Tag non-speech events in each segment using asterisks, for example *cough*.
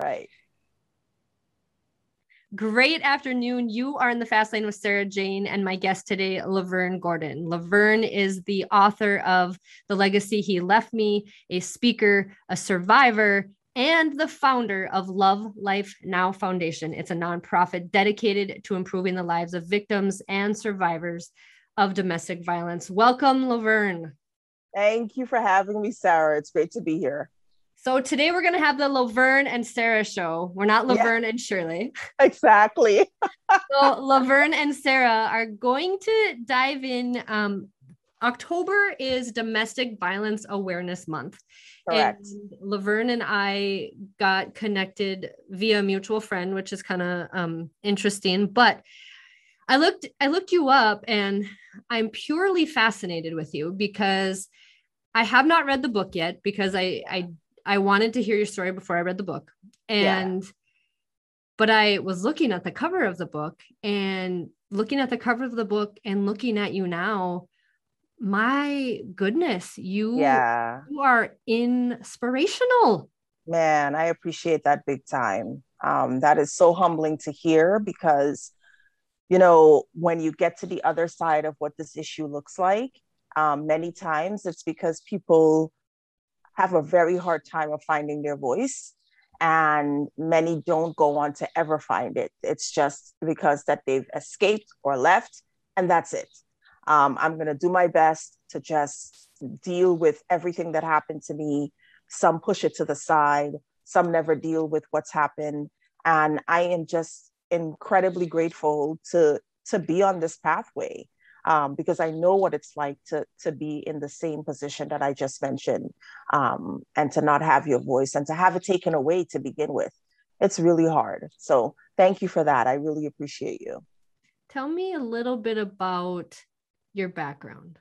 Right. Great afternoon. You are in the fast lane with Sarah Jane and my guest today, Laverne Gordon. Laverne is the author of The Legacy He Left Me, a speaker, a survivor, and the founder of Love Life Now Foundation. It's a nonprofit dedicated to improving the lives of victims and survivors of domestic violence. Welcome, Laverne. Thank you for having me, Sarah. It's great to be here. So today we're gonna have the Laverne and Sarah show. We're not Laverne yeah. and Shirley. Exactly. *laughs* so Laverne and Sarah are going to dive in. Um, October is Domestic Violence Awareness Month. Correct. And Laverne and I got connected via mutual friend, which is kind of um, interesting. But I looked, I looked you up, and I'm purely fascinated with you because I have not read the book yet because I I I wanted to hear your story before I read the book. And yeah. but I was looking at the cover of the book and looking at the cover of the book and looking at you now. My goodness, you yeah. you are inspirational. Man, I appreciate that big time. Um, that is so humbling to hear because you know, when you get to the other side of what this issue looks like, um, many times it's because people have a very hard time of finding their voice and many don't go on to ever find it. It's just because that they've escaped or left and that's it. Um, i'm going to do my best to just deal with everything that happened to me. Some push it to the side some never deal with what's happened and i am just incredibly grateful to to be on this pathway um, because I know what it's like to to be in the same position that I just mentioned, um, and to not have your voice and to have it taken away to begin with. It's really hard. So thank you for that. I really appreciate you. Tell me a little bit about your background.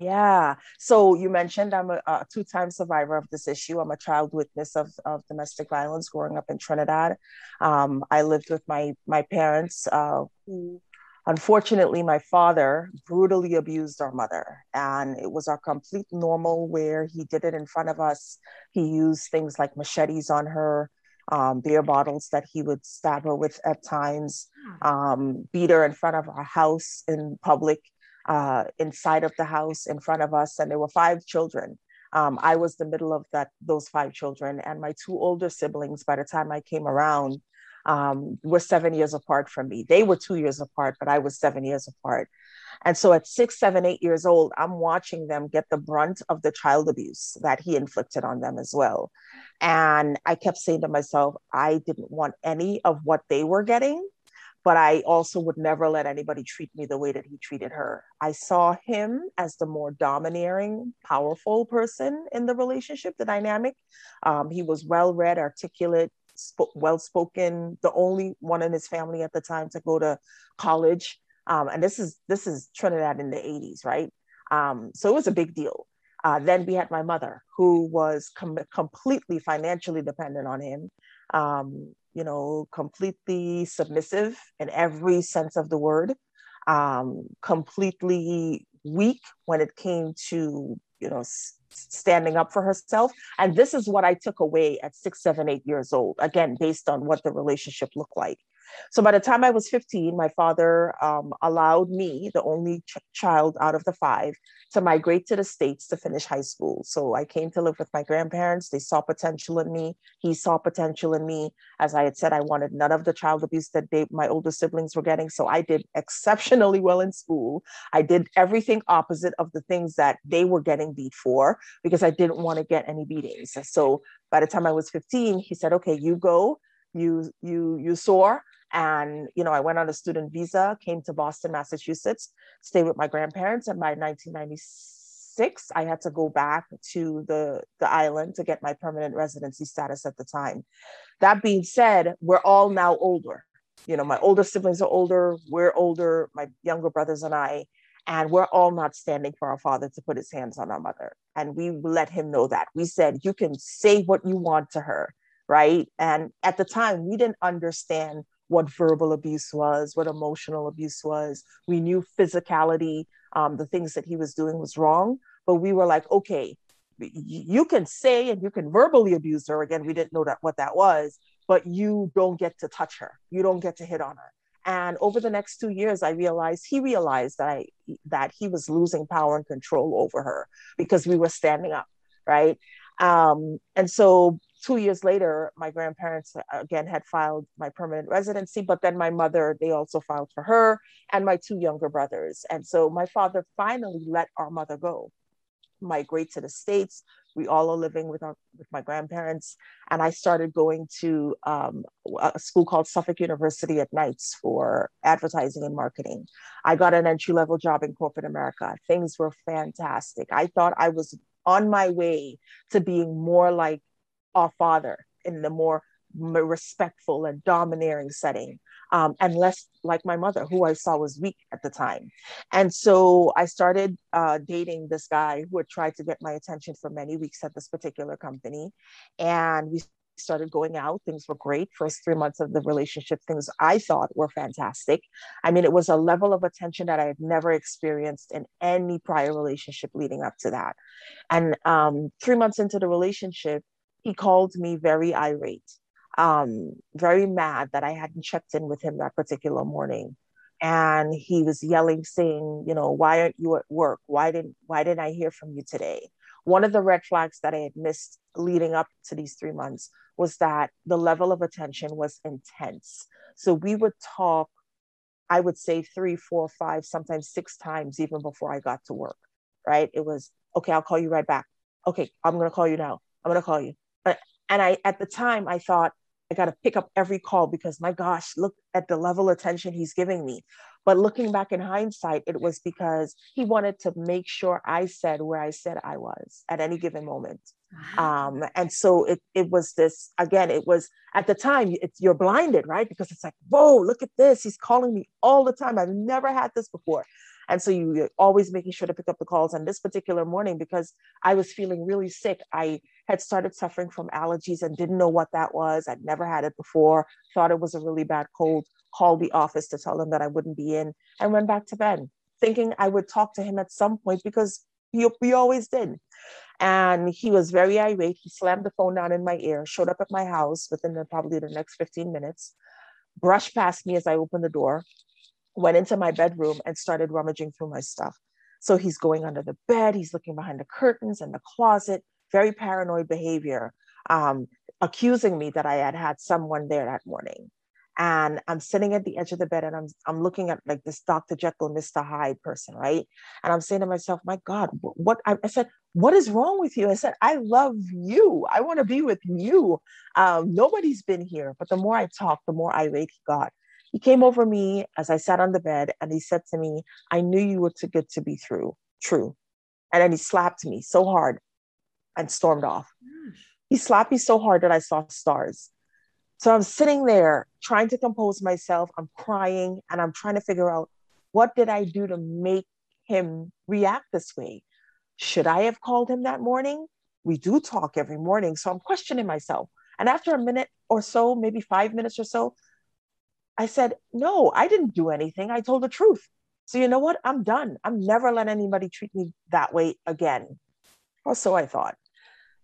Yeah. So you mentioned I'm a, a two time survivor of this issue. I'm a child witness of, of domestic violence growing up in Trinidad. Um, I lived with my, my parents uh, who Unfortunately, my father brutally abused our mother, and it was our complete normal where he did it in front of us. He used things like machetes on her, um, beer bottles that he would stab her with at times, hmm. um, beat her in front of our house in public, uh, inside of the house in front of us. And there were five children. Um, I was the middle of that those five children, and my two older siblings. By the time I came around, um, were seven years apart from me. They were two years apart, but I was seven years apart. And so at six, seven, eight years old, I'm watching them get the brunt of the child abuse that he inflicted on them as well. And I kept saying to myself, I didn't want any of what they were getting, but I also would never let anybody treat me the way that he treated her. I saw him as the more domineering, powerful person in the relationship, the dynamic. Um, he was well read, articulate, sp- well spoken, the only one in his family at the time to go to college. Um, and this is this is Trinidad in the 80s, right? Um, so it was a big deal. Uh, then we had my mother, who was com- completely financially dependent on him. Um, you know, completely submissive in every sense of the word. Um, completely weak when it came to you know standing up for herself. And this is what I took away at six, seven, eight years old, again, based on what the relationship looked like. So by the time I was 15, my father um, allowed me, the only ch- child out of the five, to migrate to the States to finish high school. So I came to live with my grandparents. They saw potential in me. He saw potential in me. As I had said, I wanted none of the child abuse that they, my older siblings were getting. So I did exceptionally *laughs* well in school. I did everything opposite of the things that they were getting beat for because I didn't want to get any beatings. So by the time I was 15, he said, okay, you go, you, you, you soar and, you know, I went on a student visa, came to Boston, Massachusetts, stayed with my grandparents. And by 1996, I had to go back to the, the island to get my permanent residency status at the time. That being said, we're all now older. You know, my older siblings are older, we're older, my younger brothers and I, and we're all not standing for our father to put his hands on our mother. And we let him know that. We said, You can say what you want to her, right? And at the time, we didn't understand what verbal abuse was, what emotional abuse was. We knew physicality, um, the things that he was doing was wrong, but we were like, okay, you can say and you can verbally abuse her. Again, we didn't know that what that was, but you don't get to touch her. You don't get to hit on her. And over the next two years, I realized he realized that I, that he was losing power and control over her because we were standing up, right? Um, and so two years later, my grandparents again had filed my permanent residency, but then my mother, they also filed for her and my two younger brothers. And so my father finally let our mother go, migrate to the States. We all are living with our with my grandparents. And I started going to um, a school called Suffolk University at nights for advertising and marketing. I got an entry level job in corporate America. Things were fantastic. I thought I was on my way to being more like our father in the more respectful and domineering setting um, and less like my mother who i saw was weak at the time. And so i started uh, dating this guy who had tried to get my attention for many weeks at this particular company. And we started going out. Things were great. First three months of the relationship things i thought were fantastic. I mean it was a level of attention that i had never experienced in any prior relationship leading up to that. And um, three months into the relationship he called me very irate, um, very mad that I hadn't checked in with him that particular morning. And he was yelling, saying, you know, why aren't you at work? Why didn't why didn't I hear from you today? One of the red flags that I had missed leading up to these three months was that the level of attention was intense. So we would talk, I would say three, four, five, sometimes six times even before I got to work. Right. It was okay, I'll call you right back. Okay, I'm gonna call you now. I'm gonna call you and I at the time I thought I got to pick up every call because my gosh, look at the level of attention he's giving me. But looking back in hindsight, it was because he wanted to make sure I said where I said I was at any given moment. Um, and so it it was this again, it was at the time it's you're blinded, right? Because it's like, whoa, look at this. He's calling me all the time. I've never had this before. And so you, are always making sure to pick up the calls. And this particular morning, because I was feeling really sick, I had started suffering from allergies and didn't know what that was. I'd never had it before, thought it was a really bad cold, called the office to tell them that I wouldn't be in, and went back to bed, thinking I would talk to him at some point because we always did. And he was very irate. He slammed the phone down in my ear, showed up at my house within the, probably the next 15 minutes, brushed past me as I opened the door, went into my bedroom and started rummaging through my stuff. So he's going under the bed, he's looking behind the curtains and the closet, very paranoid behavior, um, accusing me that I had had someone there that morning. And I'm sitting at the edge of the bed and I'm, I'm looking at like this Dr. Jekyll, Mr. Hyde person, right? And I'm saying to myself, my God, what? I, I said, what is wrong with you? I said, I love you. I want to be with you. Um, nobody's been here. But the more I talked, the more irate he got. He came over me as I sat on the bed and he said to me, I knew you were too good to be through, true. And then he slapped me so hard and stormed off. He slapped me so hard that I saw stars. So I'm sitting there trying to compose myself. I'm crying and I'm trying to figure out what did I do to make him react this way? Should I have called him that morning? We do talk every morning. So I'm questioning myself. And after a minute or so, maybe five minutes or so, I said, No, I didn't do anything. I told the truth. So, you know what? I'm done. I'm never let anybody treat me that way again. Or so I thought.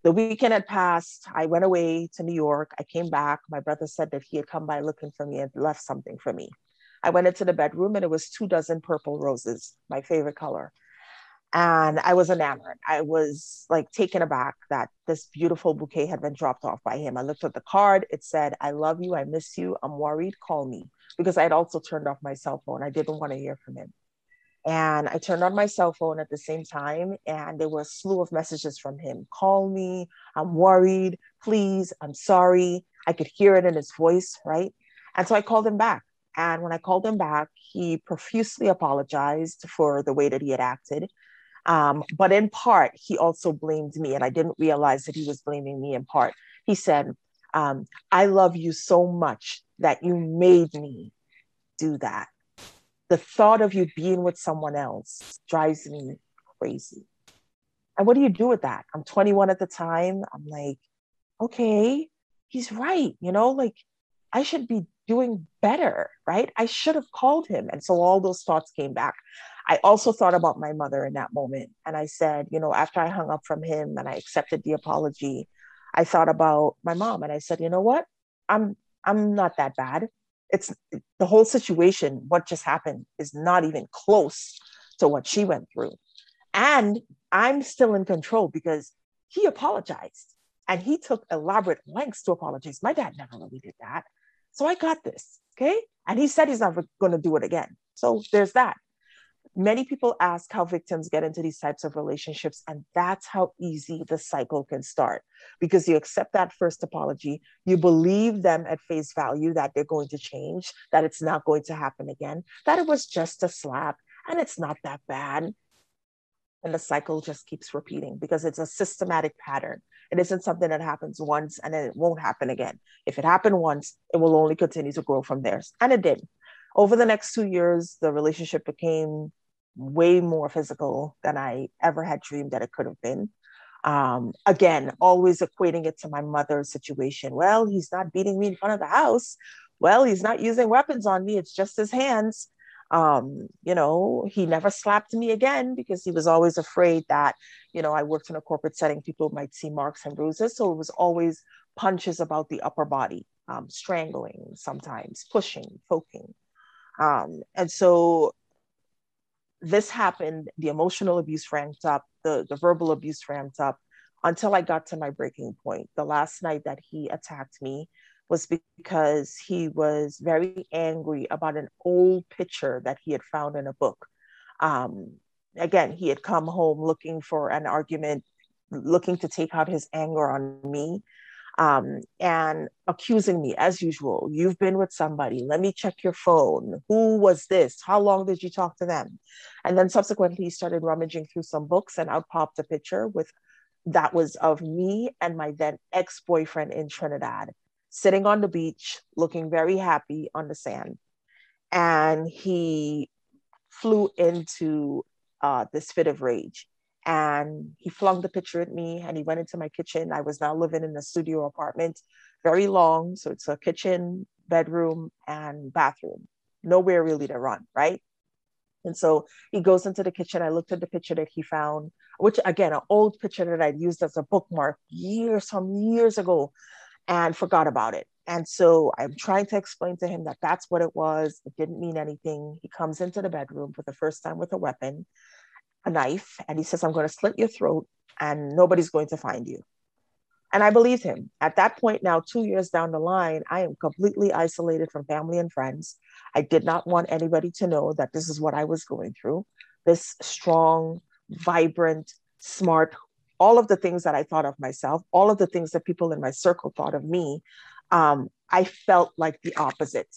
The weekend had passed. I went away to New York. I came back. My brother said that he had come by looking for me and left something for me. I went into the bedroom and it was two dozen purple roses, my favorite color. And I was enamored. I was like taken aback that this beautiful bouquet had been dropped off by him. I looked at the card. It said, I love you. I miss you. I'm worried. Call me. Because I had also turned off my cell phone. I didn't want to hear from him. And I turned on my cell phone at the same time, and there were a slew of messages from him Call me. I'm worried. Please. I'm sorry. I could hear it in his voice, right? And so I called him back. And when I called him back, he profusely apologized for the way that he had acted. Um, but in part, he also blamed me, and I didn't realize that he was blaming me in part. He said, um, I love you so much that you made me do that. The thought of you being with someone else drives me crazy. And what do you do with that? I'm 21 at the time. I'm like, okay, he's right. You know, like I should be doing better, right? I should have called him. And so all those thoughts came back. I also thought about my mother in that moment. And I said, you know, after I hung up from him and I accepted the apology, I thought about my mom and I said, you know what? I'm I'm not that bad. It's the whole situation, what just happened is not even close to what she went through. And I'm still in control because he apologized and he took elaborate lengths to apologize. My dad never really did that. So I got this. Okay. And he said he's never going to do it again. So there's that. Many people ask how victims get into these types of relationships, and that's how easy the cycle can start because you accept that first apology, you believe them at face value that they're going to change, that it's not going to happen again, that it was just a slap and it's not that bad. And the cycle just keeps repeating because it's a systematic pattern. It isn't something that happens once and then it won't happen again. If it happened once, it will only continue to grow from there. And it did. Over the next two years, the relationship became way more physical than I ever had dreamed that it could have been. Um, again, always equating it to my mother's situation. Well, he's not beating me in front of the house. Well, he's not using weapons on me. It's just his hands. Um, you know, he never slapped me again because he was always afraid that, you know, I worked in a corporate setting, people might see marks and bruises. So it was always punches about the upper body, um, strangling sometimes, pushing, poking. Um, and so this happened, the emotional abuse ramped up, the, the verbal abuse ramped up until I got to my breaking point. The last night that he attacked me was because he was very angry about an old picture that he had found in a book. Um, again, he had come home looking for an argument, looking to take out his anger on me um, and accusing me as usual. You've been with somebody. Let me check your phone. Who was this? How long did you talk to them? And then subsequently, he started rummaging through some books, and out popped a picture with that was of me and my then ex boyfriend in Trinidad, sitting on the beach, looking very happy on the sand. And he flew into uh, this fit of rage and he flung the picture at me and he went into my kitchen. I was now living in a studio apartment, very long. So it's a kitchen, bedroom, and bathroom. Nowhere really to run, right? And so he goes into the kitchen. I looked at the picture that he found, which again, an old picture that I'd used as a bookmark years, some years ago, and forgot about it. And so I'm trying to explain to him that that's what it was. It didn't mean anything. He comes into the bedroom for the first time with a weapon a knife and he says, I'm going to slit your throat and nobody's going to find you. And I believed him. At that point, now, two years down the line, I am completely isolated from family and friends. I did not want anybody to know that this is what I was going through. This strong, vibrant, smart, all of the things that I thought of myself, all of the things that people in my circle thought of me, um, I felt like the opposite.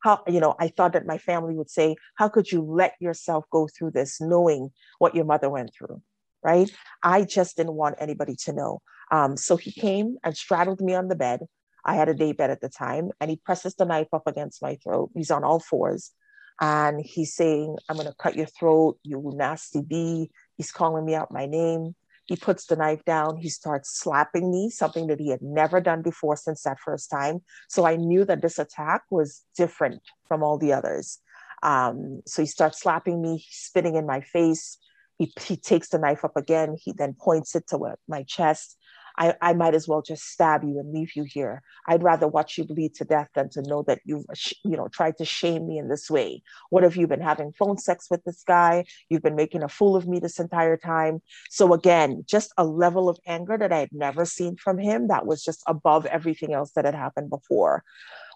How you know i thought that my family would say how could you let yourself go through this knowing what your mother went through? Right? I just didn't want anybody to know. Um, so he came and straddled me on the bed. I had a day bed at the time and he presses the knife up against my throat. He's on all fours and he's saying i'm going to cut your throat. You nasty bee. He's calling me out my name he puts the knife down. He starts slapping me, something that he had never done before since that first time. So I knew that this attack was different from all the others. Um, so he starts slapping me, spitting in my face. He, he takes the knife up again. He then points it to my chest. I, I might as well just stab you and leave you here. I'd rather watch you bleed to death than to know that you've, you know, tried to shame me in this way. What have you been having phone sex with this guy? You've been making a fool of me this entire time. So again, just a level of anger that I had never seen from him that was just above everything else that had happened before.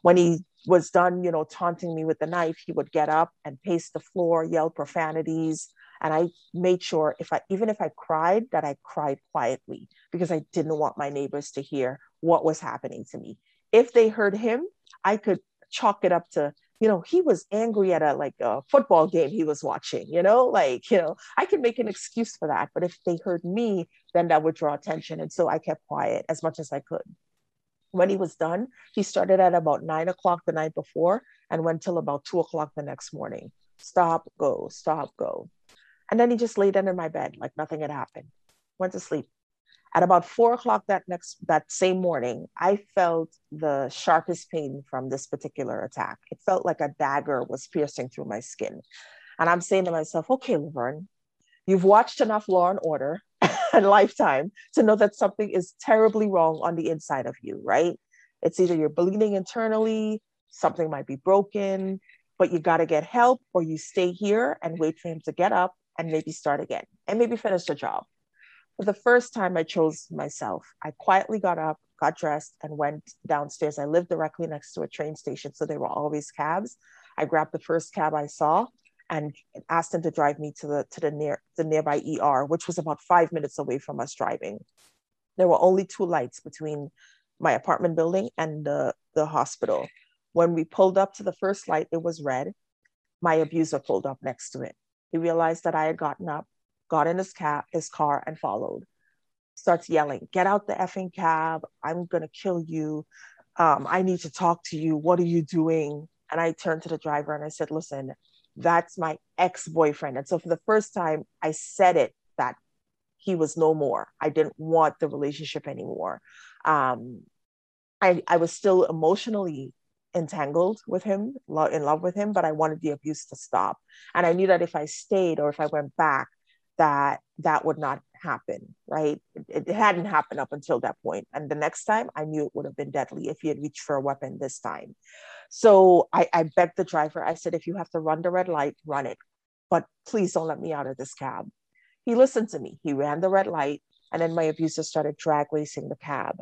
When he was done, you know, taunting me with the knife, he would get up and pace the floor, yell profanities, and I made sure if I, even if I cried, that I cried quietly because I didn't want my neighbors to hear what was happening to me. If they heard him, I could chalk it up to, you know, he was angry at a like a football game he was watching, you know, like, you know, I could make an excuse for that. But if they heard me, then that would draw attention. And so I kept quiet as much as I could. When he was done, he started at about nine o'clock the night before and went till about two o'clock the next morning. Stop, go, stop, go. And then he just laid down in my bed like nothing had happened. Went to sleep. At about four o'clock that next that same morning, I felt the sharpest pain from this particular attack. It felt like a dagger was piercing through my skin. And I'm saying to myself, okay, Laverne, you've watched enough Law and Order *laughs* and Lifetime to know that something is terribly wrong on the inside of you, right? It's either you're bleeding internally, something might be broken, but you got to get help, or you stay here and wait for him to get up and maybe start again and maybe finish the job. For the first time, I chose myself. I quietly got up, got dressed, and went downstairs. I lived directly next to a train station, so there were always cabs. I grabbed the first cab I saw and asked him to drive me to the to the near the nearby ER, which was about five minutes away from us driving. There were only two lights between my apartment building and the, the hospital. When we pulled up to the first light, it was red. My abuser pulled up next to it. He realized that I had gotten up, got in his cab, his car, and followed. Starts yelling, "Get out the effing cab! I'm gonna kill you! Um, I need to talk to you. What are you doing?" And I turned to the driver and I said, "Listen, that's my ex-boyfriend." And so for the first time, I said it that he was no more. I didn't want the relationship anymore. Um, I, I was still emotionally entangled with him, in love with him, but I wanted the abuse to stop. And I knew that if I stayed or if I went back, that that would not happen, right? It, it, hadn't happened up until that point. And the next time I knew it would have been deadly if he had reached for a weapon this time. So I, I begged the driver, I said, if you have to run the red light, run it. But please don't let me out of this cab. He listened to me. He ran the red light. And then my abuser started drag racing the cab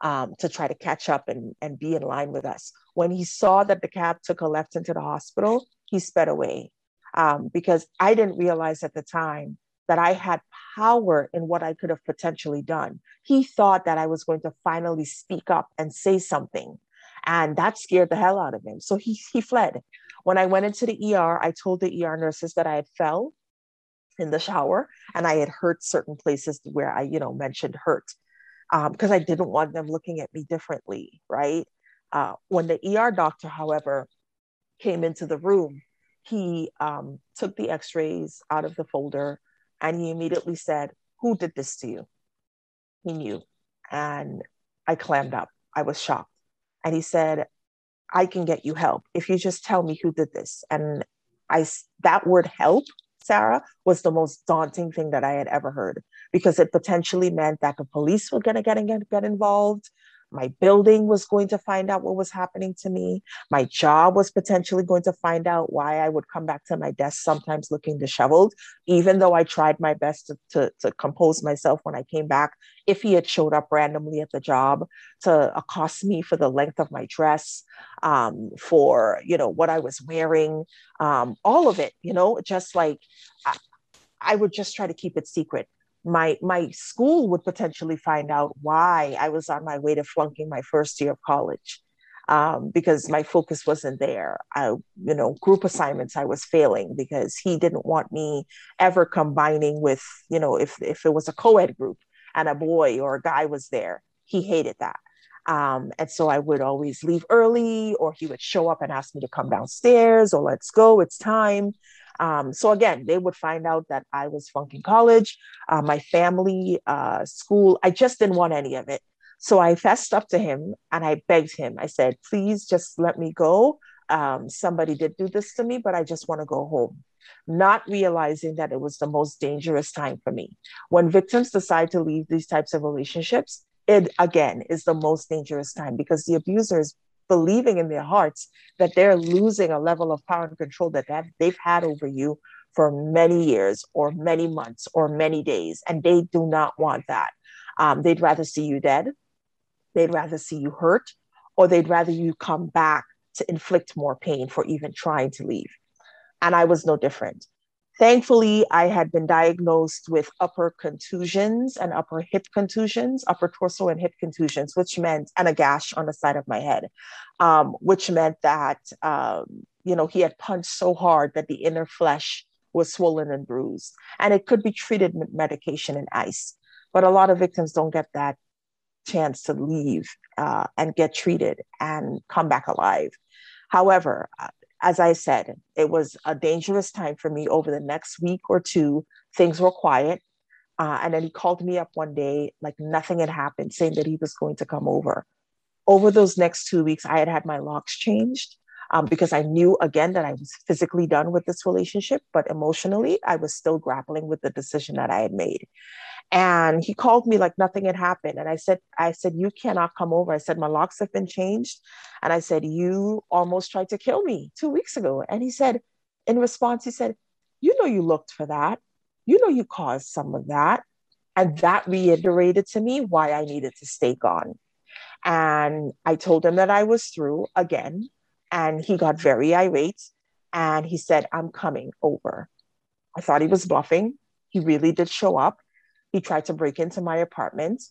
um, to try to catch up and, and be in line with us. When he saw that the cab took a left into the hospital, he sped away um, because I didn't realize at the time that I had power in what I could have potentially done. He thought that I was going to finally speak up and say something. And that scared the hell out of him. So he, he fled. When I went into the ER, I told the ER nurses that I had fell in the shower and I had hurt certain places where I, you know, mentioned hurt because um, I didn't want them looking at me differently, right? Uh, when the ER doctor, however, came into the room, he um, took the x rays out of the folder and he immediately said, Who did this to you? He knew. And I clammed up. I was shocked. And he said, I can get you help if you just tell me who did this. And I, that word help Sarah was the most daunting thing that I had ever heard because it potentially meant that the police were going to get, get involved. My building was going to find out what was happening to me. My job was potentially going to find out why I would come back to my desk sometimes looking disheveled, even though I tried my best to, to, to compose myself when I came back. If he had showed up randomly at the job to accost me for the length of my dress, um, for you know what I was wearing, um, all of it, you know, just like I, I would just try to keep it secret my my school would potentially find out why I was on my way to flunking my first year of college um, because my focus wasn't there. I, you know, group assignments I was failing because he didn't want me ever combining with, you know, if if it was a co-ed group and a boy or a guy was there, he hated that. Um, and so I would always leave early, or he would show up and ask me to come downstairs, or let's go, it's time. Um, so again, they would find out that I was funking college, uh, my family, uh, school. I just didn't want any of it. So I fessed up to him and I begged him. I said, please just let me go. Um, somebody did do this to me, but I just want to go home. Not realizing that it was the most dangerous time for me. When victims decide to leave these types of relationships, it again is the most dangerous time because the abusers believing in their hearts that they're losing a level of power and control that they've had over you for many years or many months or many days. And they do not want that. Um, they'd rather see you dead, they'd rather see you hurt, or they'd rather you come back to inflict more pain for even trying to leave. And I was no different. Thankfully, I had been diagnosed with upper contusions and upper hip contusions, upper torso and hip contusions, which meant, and a gash on the side of my head, um, which meant that, um, you know, he had punched so hard that the inner flesh was swollen and bruised. And it could be treated with medication and ice. But a lot of victims don't get that chance to leave uh, and get treated and come back alive. However, uh, as I said, it was a dangerous time for me over the next week or two. Things were quiet. Uh, and then he called me up one day, like nothing had happened, saying that he was going to come over. Over those next two weeks, I had had my locks changed. Um, because I knew again that I was physically done with this relationship, but emotionally, I was still grappling with the decision that I had made. And he called me like nothing had happened. And I said, I said, you cannot come over. I said, my locks have been changed. And I said, you almost tried to kill me two weeks ago. And he said, in response, he said, you know, you looked for that. You know, you caused some of that. And that reiterated to me why I needed to stay gone. And I told him that I was through again. And he got very irate. And he said, I'm coming over. I thought he was bluffing. He really did show up. He tried to break into my apartment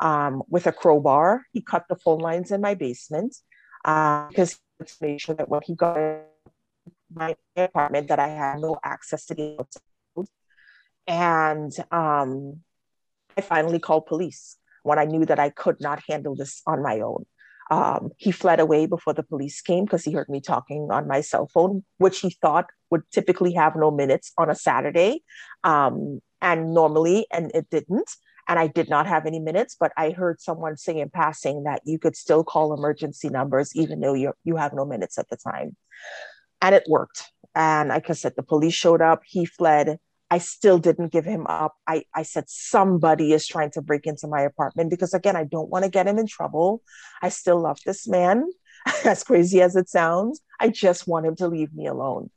um, with a crowbar. He cut the phone lines in my basement uh, because he make sure that when he got my apartment that I had no access to the outside. And um, I finally called police when I knew that I could not handle this on my own. Um, he fled away before the police came because he heard me talking on my cell phone, which he thought would typically have no minutes on a Saturday. Um, and normally, and it didn't. And I did not have any minutes, but I heard someone say in passing that you could still call emergency numbers even though you you have no minutes at the time. And it worked. And like I said, the police showed up, he fled. I still didn't give him up. I, I said, somebody is trying to break into my apartment because, again, I don't want to get him in trouble. I still love this man, *laughs* as crazy as it sounds. I just want him to leave me alone.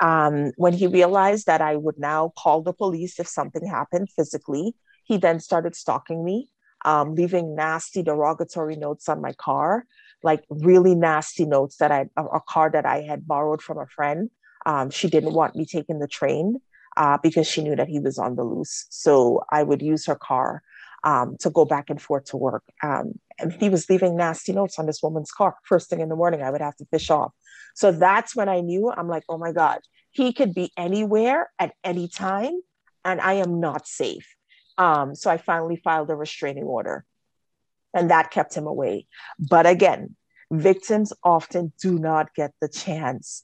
Um, when he realized that I would now call the police if something happened physically, he then started stalking me, um, leaving nasty derogatory notes on my car, like really nasty notes that I, a, car that I had borrowed from a friend. Um, she didn't want me taking the train uh, because she knew that he was on the loose. So I would use her car um, to go back and forth to work. Um, and he was leaving nasty notes on this woman's car. First thing in the morning, I would have to fish off. So that's when I knew I'm like, oh my God, he could be anywhere at any time, and I am not safe. Um, so I finally filed a restraining order, and that kept him away. But again, victims often do not get the chance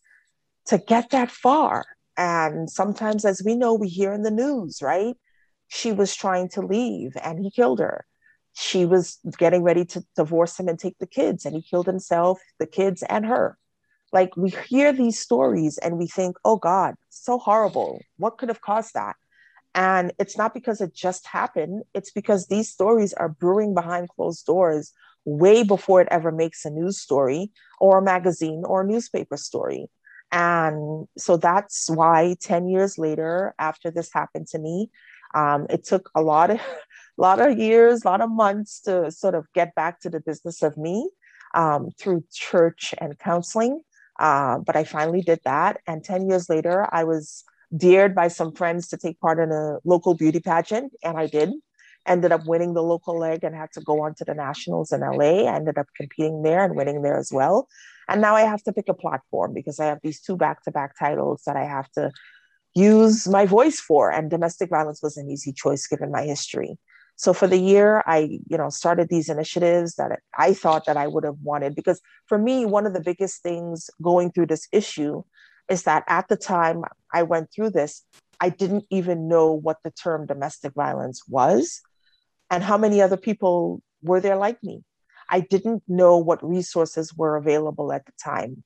to get that far. And sometimes, as we know, we hear in the news, right? She was trying to leave and he killed her. She was getting ready to divorce him and take the kids, and he killed himself, the kids, and her. Like we hear these stories and we think, oh God, so horrible. What could have caused that? And it's not because it just happened, it's because these stories are brewing behind closed doors way before it ever makes a news story or a magazine or a newspaper story. And so that's why 10 years later, after this happened to me, um, it took a lot of, a *laughs* lot of years, a lot of months to sort of get back to the business of me um, through church and counseling. Uh, but I finally did that. And 10 years later, I was dared by some friends to take part in a local beauty pageant, and I did. Ended up winning the local leg and had to go on to the nationals in LA. I ended up competing there and winning there as well. And now I have to pick a platform because I have these two back to back titles that I have to use my voice for. And domestic violence was an easy choice given my history. So for the year, I, you know, started these initiatives that I thought that I would have wanted because for me, one of the biggest things going through this issue is that at the time I went through this, I didn't even know what the term domestic violence was and how many other people were there like me. I didn't know what resources were available at the time.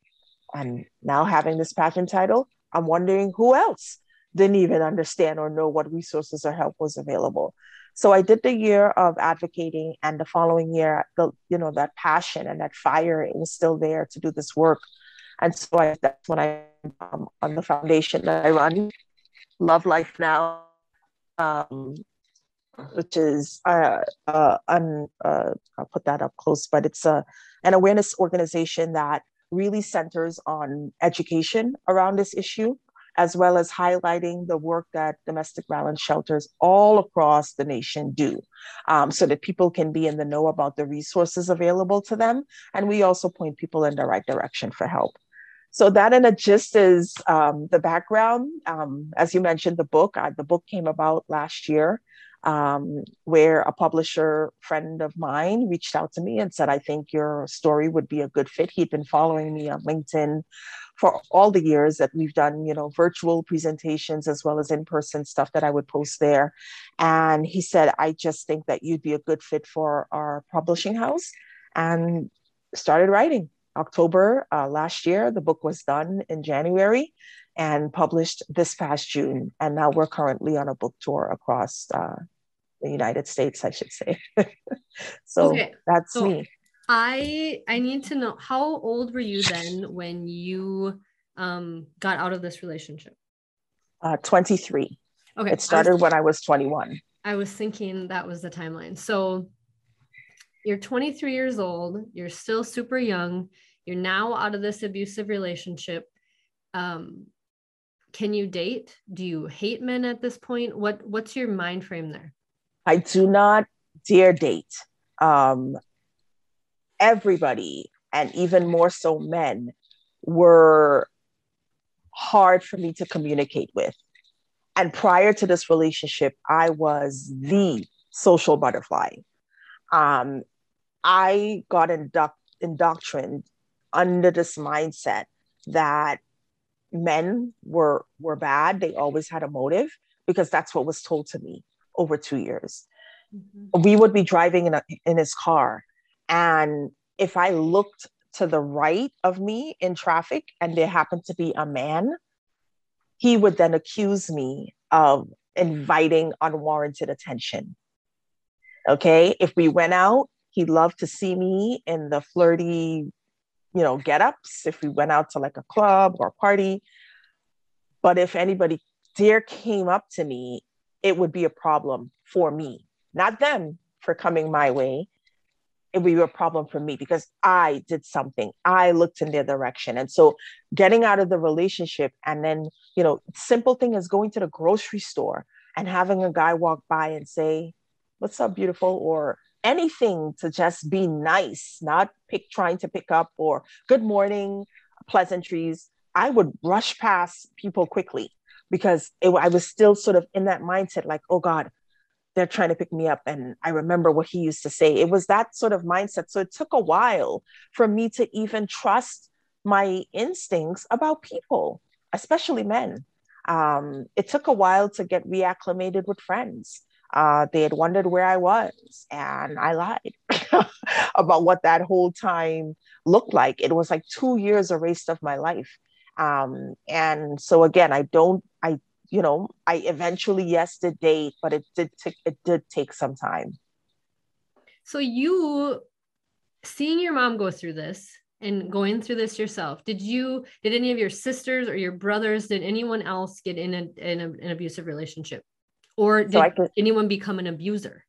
And now having this pageant title, I'm wondering who else didn't even understand or know what resources or help was available. So I did the year of advocating, and the following year, the you know that passion and that fire it was still there to do this work, and so I, that's when I um, on the foundation that I run, Love Life Now, um, which is uh, uh, un, uh, I'll put that up close, but it's a an awareness organization that really centers on education around this issue as well as highlighting the work that domestic violence shelters all across the nation do um, so that people can be in the know about the resources available to them. And we also point people in the right direction for help. So that in a gist is um, the background. Um, as you mentioned, the book, uh, the book came about last year um, where a publisher friend of mine reached out to me and said, I think your story would be a good fit. He'd been following me on LinkedIn for all the years that we've done, you know, virtual presentations as well as in-person stuff that I would post there. And he said, I just think that you'd be a good fit for our publishing house and started writing. October uh, last year. The book was done in January and published this past June. And now we're currently on a book tour across uh, the United States, I should say. *laughs* so okay. that's so me. I I need to know how old were you then when you um, got out of this relationship? Uh, 23. Okay. It started I was, when I was 21. I was thinking that was the timeline. So you're 23 years old, you're still super young, you're now out of this abusive relationship. Um, can you date? Do you hate men at this point? What what's your mind frame there? I do not dare date. Um, everybody, and even more so men, were hard for me to communicate with. And prior to this relationship, I was the social butterfly. Um, I got induct, indoctrined under this mindset that men were were bad. They always had a motive because that's what was told to me over two years. Mm-hmm. We would be driving in a, in his car, and if I looked to the right of me in traffic and there happened to be a man, he would then accuse me of inviting unwarranted attention. Okay, if we went out he loved to see me in the flirty, you know, get-ups if we went out to like a club or a party. But if anybody dare came up to me, it would be a problem for me, not them for coming my way. It would be a problem for me because I did something. I looked in their direction. And so getting out of the relationship and then, you know, simple thing is going to the grocery store and having a guy walk by and say, What's up, beautiful? Or anything to just be nice, not pick trying to pick up or good morning pleasantries. I would rush past people quickly because it, I was still sort of in that mindset, like, oh God, they're trying to pick me up. And I remember what he used to say. It was that sort of mindset. So it took a while for me to even trust my instincts about people, especially men. Um, it took a while to get reacclimated with friends uh, they had wondered where I was, and I lied *laughs* about what that whole time looked like. It was like two years erased of my life. Um, and so again, I don't, I, you know, I eventually yes did date, but it did take it did take some time. So you seeing your mom go through this and going through this yourself did you did any of your sisters or your brothers did anyone else get in, a, in a, an abusive relationship or did so can, anyone become an abuser?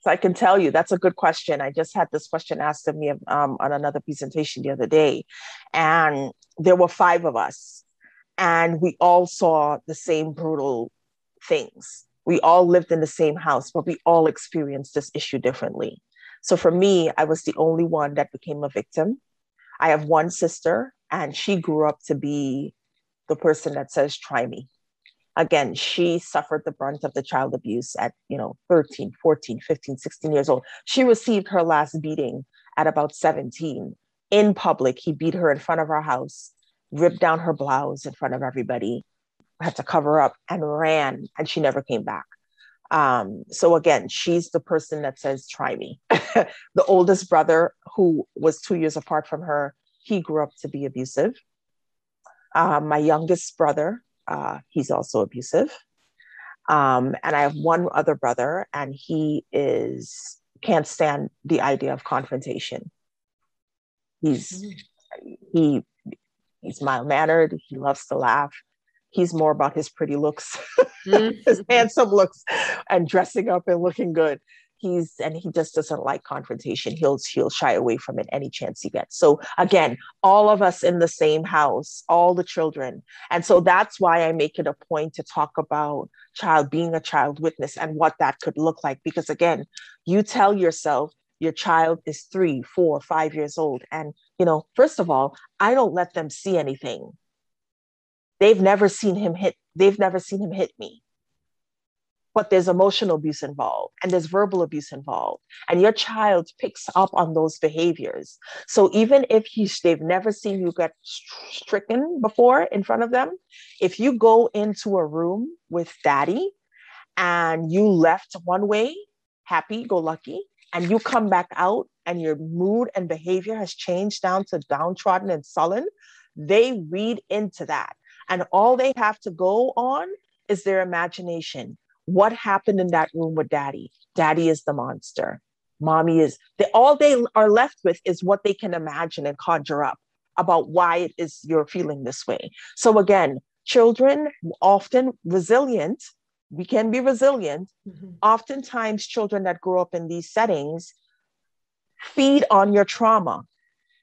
So I can tell you that's a good question. I just had this question asked of me um, on another presentation the other day, and there were five of us, and we all saw the same brutal things. We all lived in the same house, but we all experienced this issue differently. So for me, I was the only one that became a victim. I have one sister, and she grew up to be the person that says, try me again she suffered the brunt of the child abuse at you know 13 14 15 16 years old she received her last beating at about 17 in public he beat her in front of our house ripped down her blouse in front of everybody had to cover up and ran and she never came back um, so again she's the person that says try me *laughs* the oldest brother who was two years apart from her he grew up to be abusive uh, my youngest brother uh, he's also abusive. Um, and I have one other brother, and he is can't stand the idea of confrontation. He's he he's mild mannered. He loves to laugh. He's more about his pretty looks, *laughs* mm-hmm. his handsome looks, and dressing up and looking good he's and he just doesn't like confrontation he'll he'll shy away from it any chance he gets so again all of us in the same house all the children and so that's why i make it a point to talk about child being a child witness and what that could look like because again you tell yourself your child is three four five years old. And you know first of all i don't let them see anything. They've never seen him hit they've never seen him hit me. But there's emotional abuse involved and there's verbal abuse involved. And your child picks up on those behaviors. So even if he's, they've never seen you get stricken before in front of them if you go into a room with daddy and you left one way happy go lucky and you come back out and your mood and behavior has changed down to downtrodden and sullen, they read into that. And all they have to go on is their imagination. What happened in that room with daddy? Daddy is the monster. Mommy is, they, all they are left with is what they can imagine and conjure up about why it is you're feeling this way. So again, children often resilient we can be resilient. Mm-hmm. oftentimes children that grow up in these settings feed on your trauma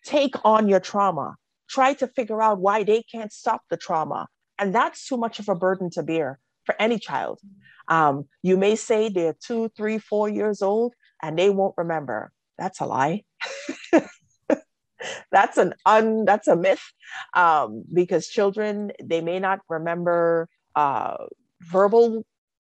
take on your trauma try to figure out why they can't stop the trauma. And that's too much of a burden to bear for any child. Um, you may say they're two three four years old and they won't remember. That's a lie. *laughs* That's an un that's a myth. Um, because children they may not remember uh, verbal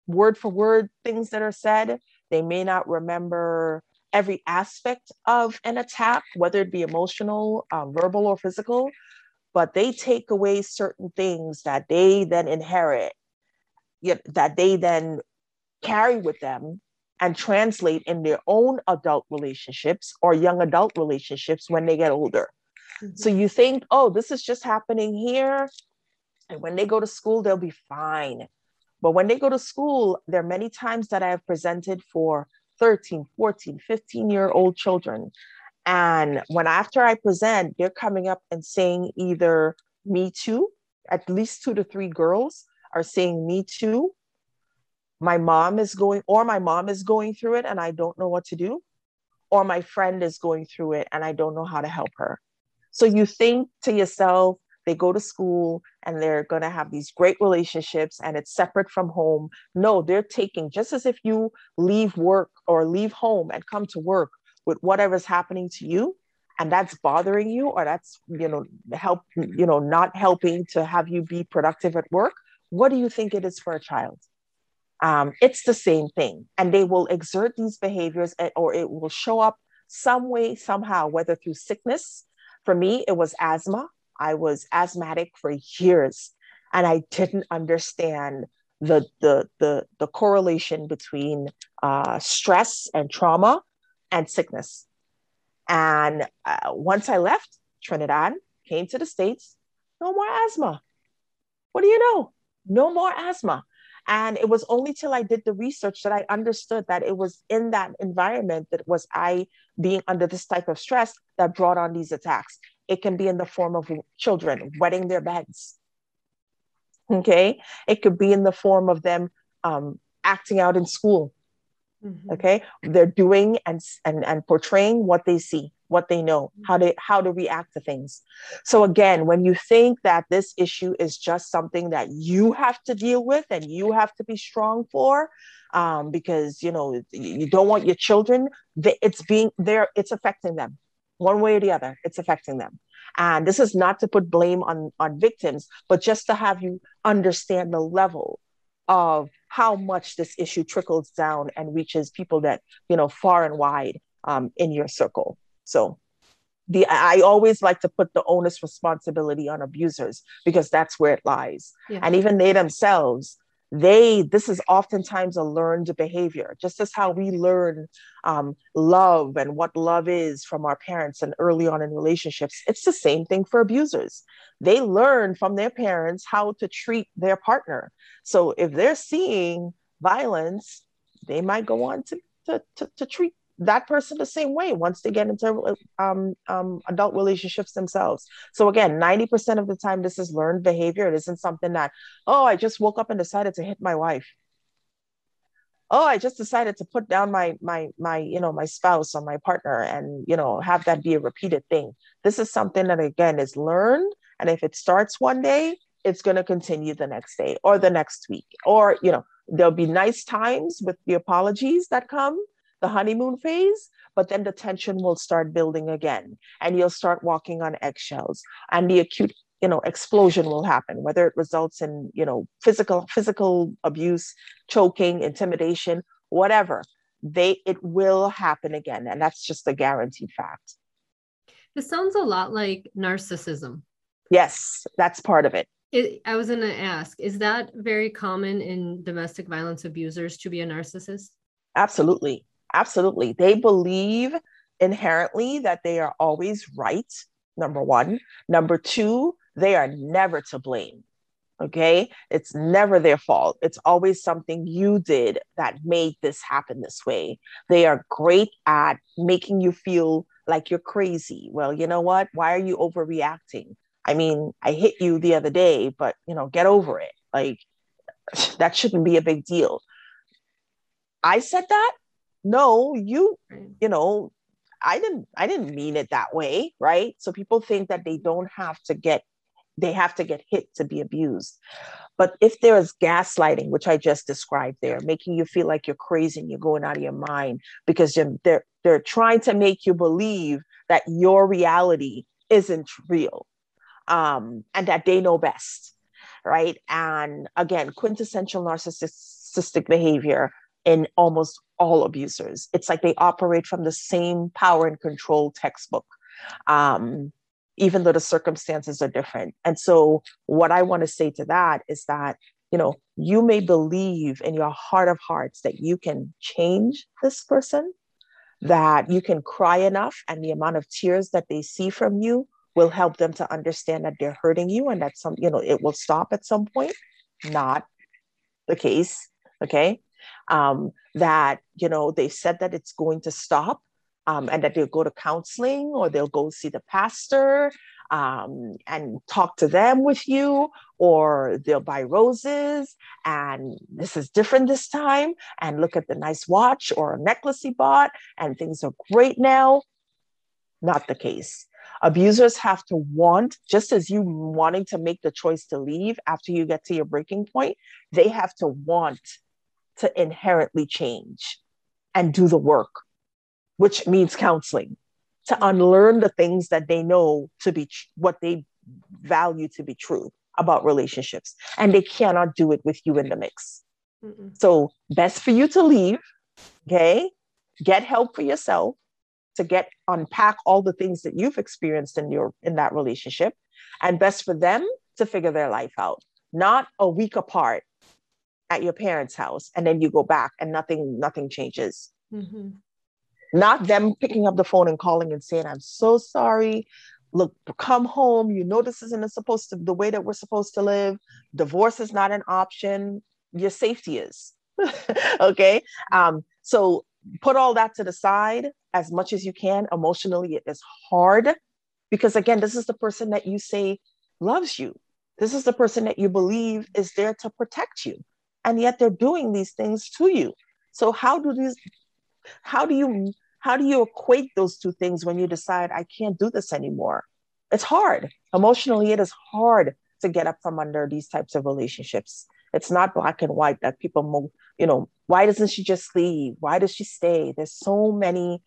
word for word things that are said they may not remember every aspect of an attack whether it be emotional um, verbal or physical but they take away certain things that they then inherit that they then carry with them and translate in their own adult relationships or young adult relationships when they get older. Mm-hmm. So you think, oh, this is just happening here. And when they go to school, they'll be fine. But when they go to school, there are many times that I have presented for 13, 14, 15 year old children. And when after I present, they're coming up and saying either me too, at least two to three girls are saying me too, my mom is going or my mom is going through it and i don't know what to do or my friend is going through it and i don't know how to help her so you think to yourself they go to school and they're going to have these great relationships and it's separate from home no they're taking just as if you leave work or leave home and come to work with whatever's happening to you and that's bothering you or that's you know help you know not helping to have you be productive at work what do you think it is for a child um, it's the same thing. And they will exert these behaviors eh, or it will show up some way, somehow, whether through sickness. For me, it was asthma. I was asthmatic for years and I didn't understand the, the, the, the correlation between uh, stress and trauma and sickness. And uh, once I left Trinidad, came to the States, no more asthma. What do you know? No more asthma. And it was only till I did the research that I understood that it was in that environment that was I being under this type of stress that brought on these attacks. It can be in the form of children wetting their beds. Okay. It could be in the form of them um, acting out in school. Mm-hmm. Okay. They're doing and, and, and portraying what they see what they know how to how to react to things so again when you think that this issue is just something that you have to deal with and you have to be strong for um, because you know you don't want your children it's being there it's affecting them one way or the other it's affecting them and this is not to put blame on on victims but just to have you understand the level of how much this issue trickles down and reaches people that you know far and wide um, in your circle so the I always like to put the onus responsibility on abusers because that's where it lies. Yeah. And even they themselves, they this is oftentimes a learned behavior just as how we learn um, love and what love is from our parents and early on in relationships it's the same thing for abusers. They learn from their parents how to treat their partner. So if they're seeing violence they might go on to, to, to, to treat that person the same way once they get into um, um, adult relationships themselves. So again, 90% of the time, this is learned behavior. It isn't something that, oh, I just woke up and decided to hit my wife. Oh, I just decided to put down my my my you know my spouse or my partner and you know have that be a repeated thing. This is something that again is learned, and if it starts one day, it's going to continue the next day or the next week, or you know there'll be nice times with the apologies that come the honeymoon phase, but then the tension will start building again and you'll start walking on eggshells and the acute you know explosion will happen whether it results in you know physical physical abuse choking intimidation whatever. They it will happen again and that's just a guaranteed fact. This sounds a lot like narcissism. Yes that's part of it. It, I was going to ask, is that very common in domestic violence abusers to be a narcissist? Absolutely absolutely they believe inherently that they are always right, number one. Number two, they are never to blame. Okay. It's never their fault. It's always something you did that made this happen this way. They are great at making you feel like you're crazy. Well, you know what? Why are you overreacting? I mean, I hit you the other day, but you know, get over it. Like *sighs* that shouldn't be a big deal. I said that? No, you, you know, I didn't I didn't mean it that way, right? So people think that they don't have to get they have to get hit to be abused. But if there is gaslighting, which I just described there, making you feel like you're crazy and you're going out of your mind because they're they're trying to make you believe that your reality isn't real um, and that they know best, right? And again, quintessential narcissistic behavior in almost all abusers. It's like they operate from the same power and control textbook. Um, even though the circumstances are different. And so, what I want to say to that is that, you know, you may believe in your heart of hearts that you can change this person, that you can cry enough, and the amount of tears that they see from you will help them to understand that they're hurting you and that some, you know, it will stop at some point. Not the case. Okay. Um, that, you know, they said that it's going to stop um, and that they'll go to counseling or they'll go see the pastor um, and talk to them with you, or they'll buy roses and this is different this time, and look at the nice watch or a necklace he bought, and things are great now. Not the case. Abusers have to want, just as you wanting to make the choice to leave after you get to your breaking point, they have to want to inherently change and do the work which means counseling, to unlearn the things that they know to be tr- what they value to be true about relationships. And they cannot do it with you in the mix. Mm-mm. So, best for you to leave, okay? Get help for yourself to get unpack all the things that you've experienced in your in that relationship and best for them to figure their life out not a week apart at your parents house and then you go back and nothing nothing changes mm-hmm not them picking up the phone and calling and saying, I'm so sorry. Look, come home. You know, this isn't supposed to the way that we're supposed to live. Divorce is not an option. Your safety is. *laughs* okay. Um, so put all that to the side as much as you can. Emotionally, it is hard because, again, this is the person that you say loves you. This is the person that you believe is there to protect you. And yet they're doing these things to you. So, how do these how do you how do you equate those two things when you decide i can't do this anymore it's hard. Emotionally it is hard to get up from under these types of relationships. It's not black and white that people move you know why doesn't she just leave? Why does she stay? There's so many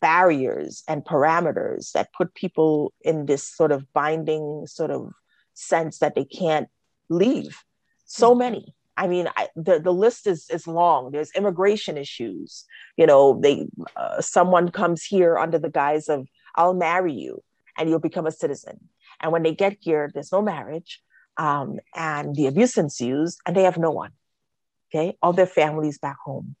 barriers and parameters that put people in this sort of binding sort of sense that they can't leave. So mm-hmm. many I mean, I, the the list is is long. There's immigration issues. You know, they uh, someone comes here under the guise of "I'll marry you" and you'll become a citizen. And when they get here, there's no marriage, um, and the abuse ensues, and they have no one. Okay, all their families back home.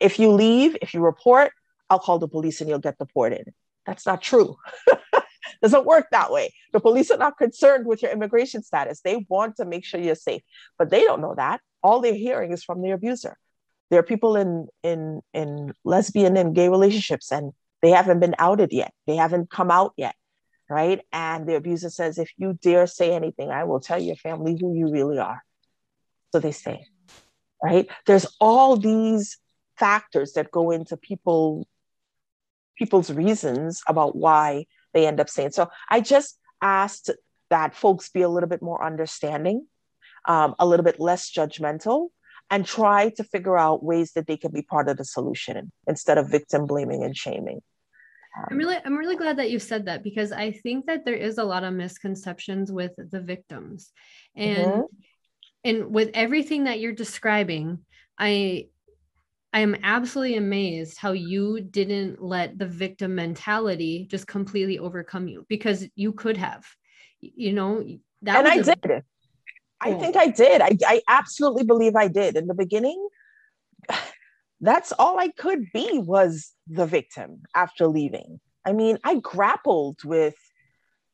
If you leave, if you report, I'll call the police and you'll get deported. That's not true. It *laughs* doesn't work that way. The police are not concerned with your immigration status. They want to make sure you're safe, but they don't know that all they're hearing is from the abuser. There are people in in in lesbian and gay relationships, and they haven't been outed yet. They haven't come out yet, right? And the abuser says, "If you dare say anything, I will tell your family who you really are." So they say, right? There's all these factors that go into people people's reasons about why they end up saying. So I just asked that folks be a little bit more understanding um, a little bit less judgmental and try to figure out ways that they can be part of the solution instead of victim blaming and shaming. Um, I'm really I'm really glad that you said that because I think that there is a lot of misconceptions with the victims. And mm-hmm. and with everything that you're describing, I I am absolutely amazed how you didn't let the victim mentality just completely overcome you because you could have. You know, that and I a, did. I think I did. I, I absolutely believe I did. In the beginning, *sighs* that's all I could be was the victim after leaving. I mean, I grappled with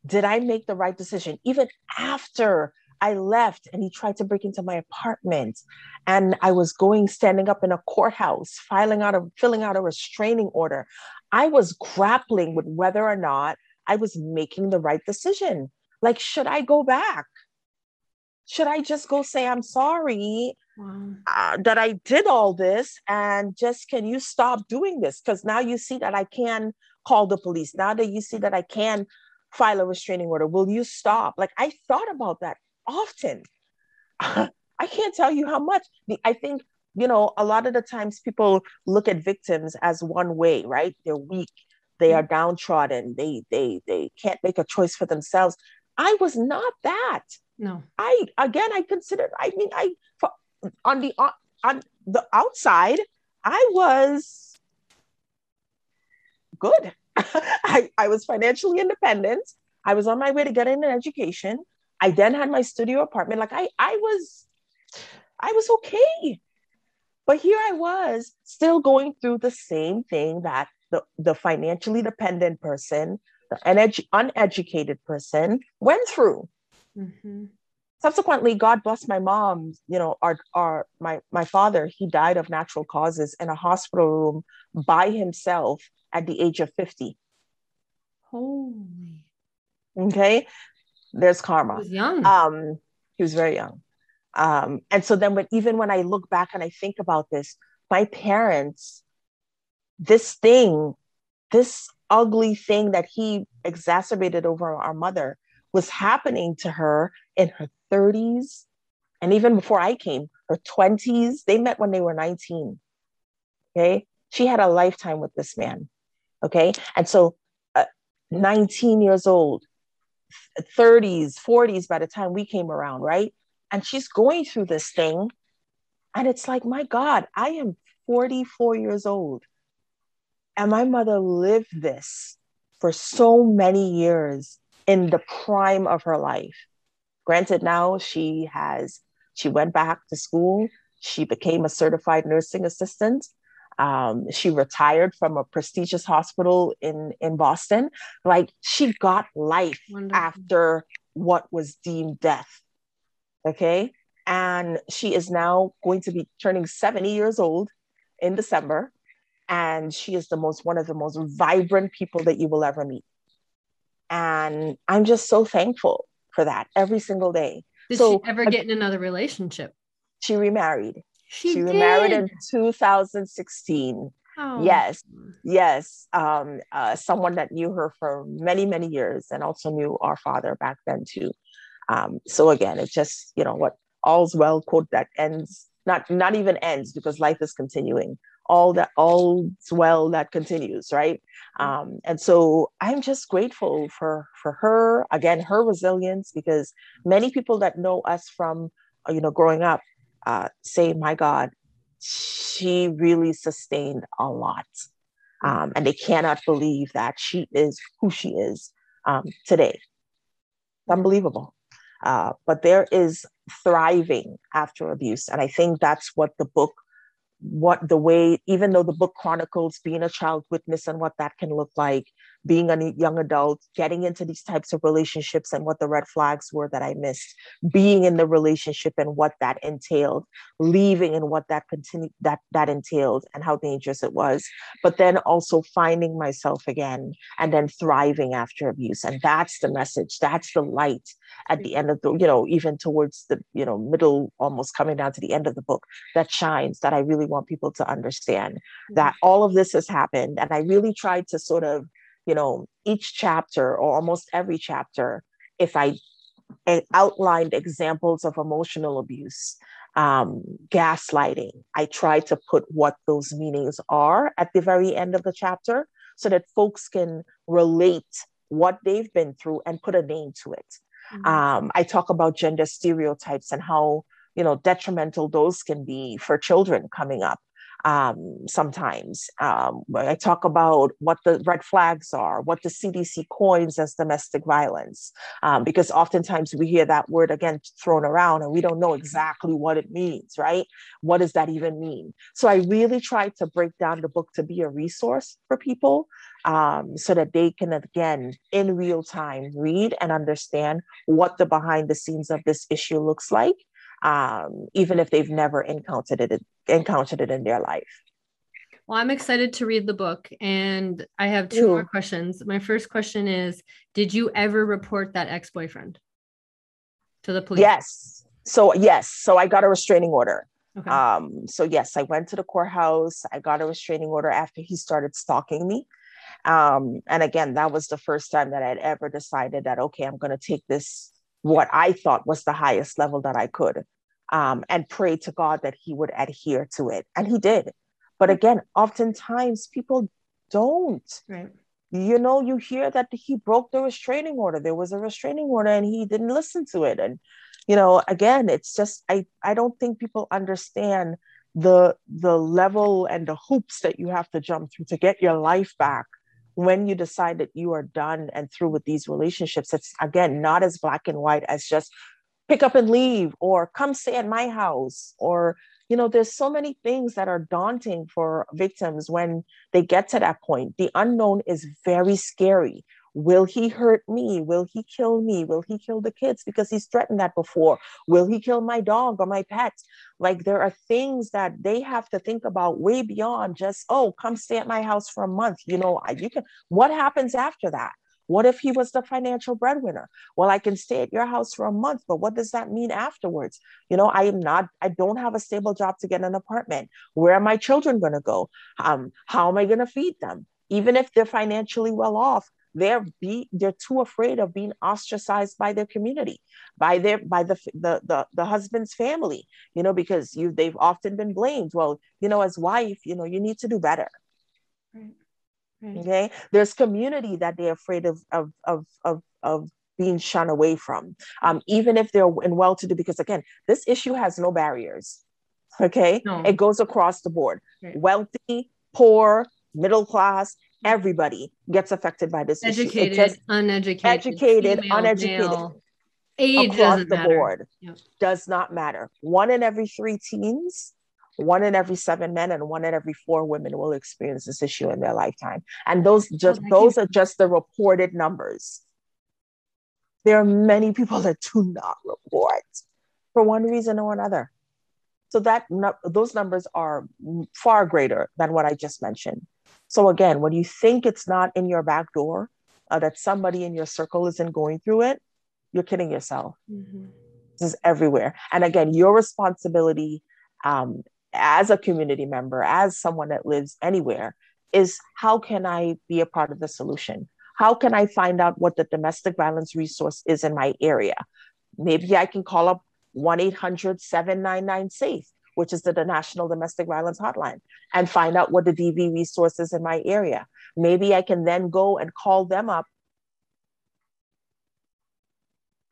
did I make the right decision? Even after I left and he tried to break into my apartment and I was going standing up in a courthouse, filing out a filling out a restraining order. I was grappling with whether or not I was making the right decision. Like, should I go back? Should I just go say, I'm sorry wow. uh, that I did all this and just can you stop doing this? Because now you see that I can call the police. Now that you see that I can file a restraining order, will you stop? Like, I thought about that often. *laughs* I can't tell you how much. The, I think, you know, a lot of the times people look at victims as one way, right? They're weak, they are downtrodden, they they they can't make a choice for themselves. I was not that. No. I again I considered I mean I on the on, the outside I was good. *laughs* I, I was financially independent. I was on my way to getting an education. I then had my studio apartment. Like I I was I was okay. But here I was still going through the same thing that the, the financially dependent person, the unedu- uneducated person went through. Mm-hmm. Subsequently, God bless my mom. You know, our, our my my father, he died of natural causes in a hospital room by himself at the age of 50. Holy. Okay. There's karma. He was young. Um, he was very young. Um, and so then when even when I look back and I think about this, my parents, this thing, this ugly thing that he exacerbated over our mother was happening to her in her 30s and even before I came, her 20s. They met when they were 19. Okay. She had a lifetime with this man. Okay. And so, uh, 19 years old, 30s, 40s by the time we came around, right? And she's going through this thing. And it's like, my God, I am 44 years old. And my mother lived this for so many years in the prime of her life. Granted, now she has, she went back to school. She became a certified nursing assistant. Um, she retired from a prestigious hospital in, in Boston. Like she got life Wonderful. after what was deemed death. Okay. And she is now going to be turning 70 years old in December. And she is the most, one of the most vibrant people that you will ever meet. And I'm just so thankful for that every single day. Did so, she ever get in another relationship? She remarried. She, she remarried in 2016. Oh. Yes, yes. Um, uh, someone that knew her for many, many years and also knew our father back then too. Um, so again, it's just, you know, what all's well quote that ends, not, not even ends because life is continuing. All that all's well that continues, right? Um, and so I'm just grateful for for her, again, her resilience, because many people that know us from, you know, growing up uh, say, my God, she really sustained a lot. Um, and they cannot believe that she is who she is um, today. Unbelievable. Uh, but there is thriving after abuse. And I think that's what the book, what the way, even though the book chronicles being a child witness and what that can look like, being a young adult, getting into these types of relationships and what the red flags were that I missed, being in the relationship and what that entailed, leaving and what that continued that that entailed and how dangerous it was, but then also finding myself again and then thriving after abuse. And that's the message. That's the light at the end of the, you know, even towards the, you know, middle, almost coming down to the end of the book that shines that I really want people to understand that mm-hmm. all of this has happened. And I really tried to sort of you know, each chapter or almost every chapter, if I outlined examples of emotional abuse, um, gaslighting, I try to put what those meanings are at the very end of the chapter so that folks can relate what they've been through and put a name to it. Mm-hmm. Um, I talk about gender stereotypes and how you know detrimental those can be for children coming up um, sometimes. Um, I talk about what the red flags are, what the CDC coins as domestic violence, um, because oftentimes we hear that word again thrown around and we don't know exactly what it means, right? What does that even mean? So I really try to break down the book to be a resource for people um, so that they can, again, in real time, read and understand what the behind the scenes of this issue looks like um, even if they've never encountered it encountered it in their life. Well, I'm excited to read the book, and I have two Ooh. more questions. My first question is: Did you ever report that ex boyfriend to the police? Yes. So yes. So I got a restraining order. Okay. Um, so yes, I went to the courthouse. I got a restraining order after he started stalking me. Um, and again, that was the first time that I'd ever decided that okay, I'm going to take this what I thought was the highest level that I could um, and pray to God that He would adhere to it. And He did. But again, oftentimes people don't. Right. You know, you hear that he broke the restraining order. There was a restraining order and he didn't listen to it. And, you know, again, it's just I I don't think people understand the the level and the hoops that you have to jump through to get your life back when you decide that you are done and through with these relationships, it's again not as black and white as just pick up and leave or come stay at my house or you know there's so many things that are daunting for victims when they get to that point the unknown is very scary Will he hurt me? Will he kill me? Will he kill the kids? Because he's threatened that before. Will he kill my dog or my pet? Like there are things that they have to think about way beyond just, oh, come stay at my house for a month. You know, you can, what happens after that? What if he was the financial breadwinner? Well, I can stay at your house for a month, but what does that mean afterwards? You know, I am not, I don't have a stable job to get an apartment. Where are my children going to go? Um, how am I going to feed them? Even if they're financially well off, they're be they're too afraid of being ostracized by their community by their by the the the, the husband's family you know because you they've often been blamed well you know as wife you know you need to do better right. Right. okay there's community that they're afraid of of of of, of being shunned away from um, even if they're in well-to-do because again this issue has no barriers okay no. it goes across the board right. wealthy poor middle class everybody gets affected by this educated, issue. Uneducated, educated, female, uneducated, male, age across the matter. board yep. does not matter. One in every three teens, one in every seven men, and one in every four women will experience this issue in their lifetime. And those just those are just the reported numbers. There are many people that do not report for one reason or another. So that those numbers are far greater than what I just mentioned. So again, when you think it's not in your back door, uh, that somebody in your circle isn't going through it, you're kidding yourself. Mm-hmm. This is everywhere. And again, your responsibility um, as a community member, as someone that lives anywhere, is how can I be a part of the solution? How can I find out what the domestic violence resource is in my area? Maybe I can call up 1 800 799 SAFE which is the, the National Domestic Violence Hotline, and find out what the DV resources in my area. Maybe I can then go and call them up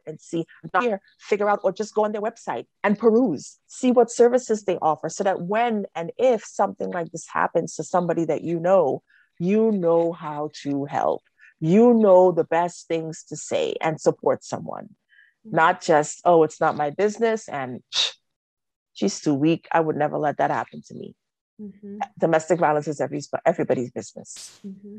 and see here, figure out, or just go on their website and peruse, see what services they offer, so that when and if something like this happens to somebody that you know, you know how to help. You know the best things to say and support someone, not just, oh, it's not my business and *sniffs* she's too weak. I would never let that happen to me. Mm-hmm. Domestic violence is every, everybody's business. Mm-hmm.